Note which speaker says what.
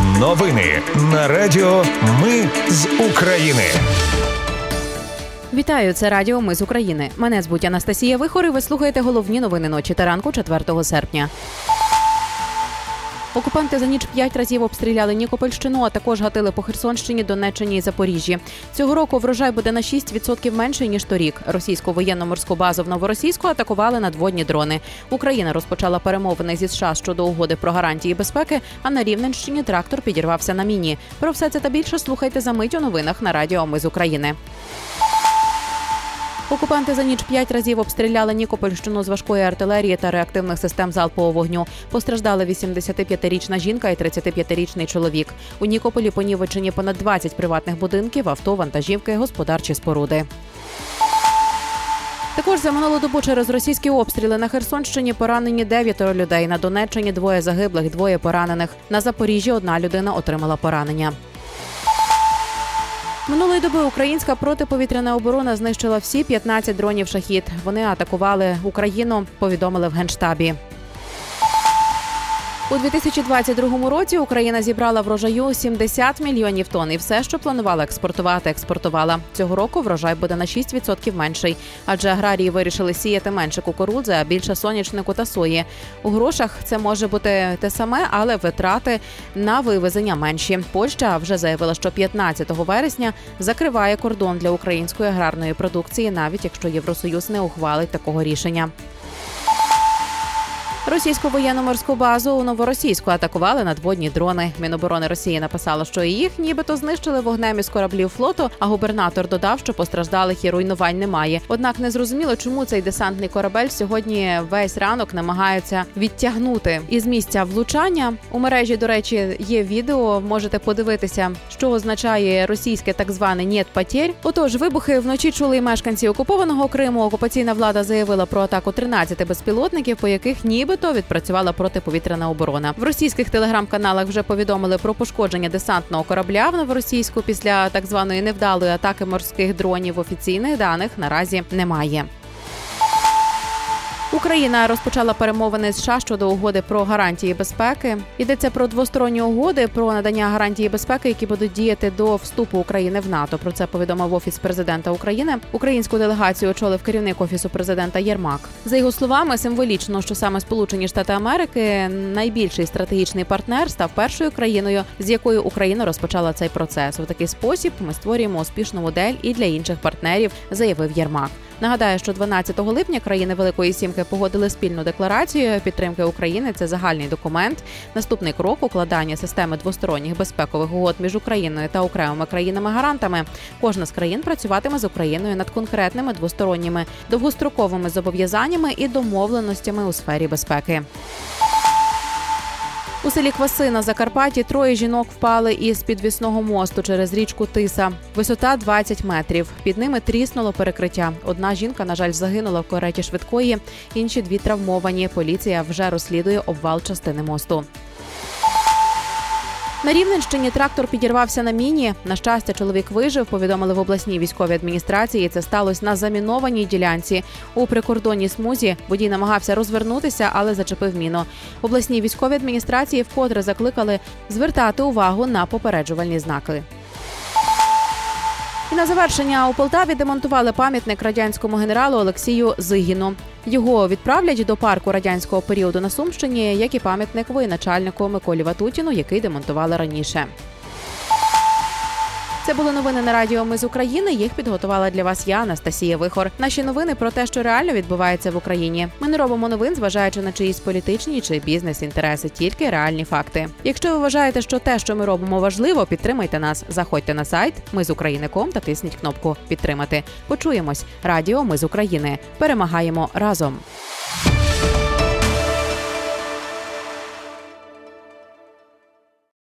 Speaker 1: Новини на Радіо Ми з України.
Speaker 2: Вітаю, це Радіо Ми з України. Мене звуть Анастасія Вихор і Ви слухаєте головні новини ночі та ранку 4 серпня. Окупанти за ніч п'ять разів обстріляли Нікопольщину, а також гатили по Херсонщині, Донеччині і Запоріжжі. Цього року врожай буде на 6% менший ніж торік. Російську воєнно-морську базу в Новоросійську атакували надводні дрони. Україна розпочала перемовини зі США щодо угоди про гарантії безпеки. А на Рівненщині трактор підірвався на міні. Про все це та більше слухайте за мить у новинах на Радіо Ми з України. Окупанти за ніч п'ять разів обстріляли Нікопольщину з важкої артилерії та реактивних систем залпового вогню. Постраждали 85-річна жінка і 35-річний чоловік. У Нікополі понівечені понад 20 приватних будинків, авто, вантажівки, господарчі споруди. Також за минулу добу через російські обстріли на Херсонщині поранені дев'ятеро людей. На Донеччині двоє загиблих, двоє поранених. На Запоріжжі одна людина отримала поранення. Минулої доби українська протиповітряна оборона знищила всі 15 дронів шахід. Вони атакували Україну. Повідомили в генштабі. У 2022 році Україна зібрала врожаю 70 мільйонів тонн. І все, що планувала експортувати, експортувала. Цього року врожай буде на 6% менший, адже аграрії вирішили сіяти менше кукурудзи, а більше соняшнику та сої. У грошах це може бути те саме, але витрати на вивезення менші. Польща вже заявила, що 15 вересня закриває кордон для української аграрної продукції, навіть якщо Євросоюз не ухвалить такого рішення. Російську воєнно-морську базу у новоросійську атакували надводні дрони. Міноборони Росії написало, що їх нібито знищили вогнем із кораблів флоту. А губернатор додав, що постраждалих і руйнувань немає. Однак не зрозуміло, чому цей десантний корабель сьогодні весь ранок намагаються відтягнути із місця влучання. У мережі, до речі, є відео. Можете подивитися, що означає російське так зване «нєт потерь». Отож, вибухи вночі чули і мешканці окупованого Криму. Окупаційна влада заявила про атаку 13 безпілотників, по яких нібито відпрацювала протиповітряна оборона. В російських телеграм-каналах вже повідомили про пошкодження десантного корабля в новоросійську після так званої невдалої атаки морських дронів. Офіційних даних наразі немає. Україна розпочала перемовини з США щодо угоди про гарантії безпеки. Йдеться про двосторонні угоди про надання гарантії безпеки, які будуть діяти до вступу України в НАТО. Про це повідомив офіс президента України. Українську делегацію очолив керівник офісу президента Єрмак. За його словами, символічно, що саме Сполучені Штати Америки найбільший стратегічний партнер став першою країною, з якою Україна розпочала цей процес. У такий спосіб ми створюємо успішну модель і для інших партнерів, заявив Єрмак. Нагадаю, що 12 липня країни Великої Сімки погодили спільну декларацію підтримки України. Це загальний документ. Наступний крок укладання системи двосторонніх безпекових угод між Україною та окремими країнами-гарантами. Кожна з країн працюватиме з Україною над конкретними двосторонніми довгостроковими зобов'язаннями і домовленостями у сфері безпеки. У селі Кваси на Закарпатті троє жінок впали із підвісного мосту через річку Тиса. Висота 20 метрів. Під ними тріснуло перекриття. Одна жінка, на жаль, загинула в кареті швидкої, інші дві травмовані. Поліція вже розслідує обвал частини мосту. На Рівненщині трактор підірвався на міні. На щастя, чоловік вижив. Повідомили в обласній військовій адміністрації. Це сталося на замінованій ділянці. У прикордонній смузі водій намагався розвернутися, але зачепив міну. В обласній військовій адміністрації вкотре закликали звертати увагу на попереджувальні знаки. І на завершення у Полтаві демонтували пам'ятник радянському генералу Олексію Зигіну. Його відправлять до парку радянського періоду на Сумщині, як і пам'ятник воєначальнику Миколі Ватутіну, який демонтували раніше. Це були новини на Радіо Ми з України. Їх підготувала для вас я, Анастасія Вихор. Наші новини про те, що реально відбувається в Україні. Ми не робимо новин, зважаючи на чиїсь політичні чи бізнес-інтереси, тільки реальні факти. Якщо ви вважаєте, що те, що ми робимо, важливо, підтримайте нас. Заходьте на сайт Ми з України.ком та тисніть кнопку Підтримати. Почуємось. Радіо Ми з України. Перемагаємо разом.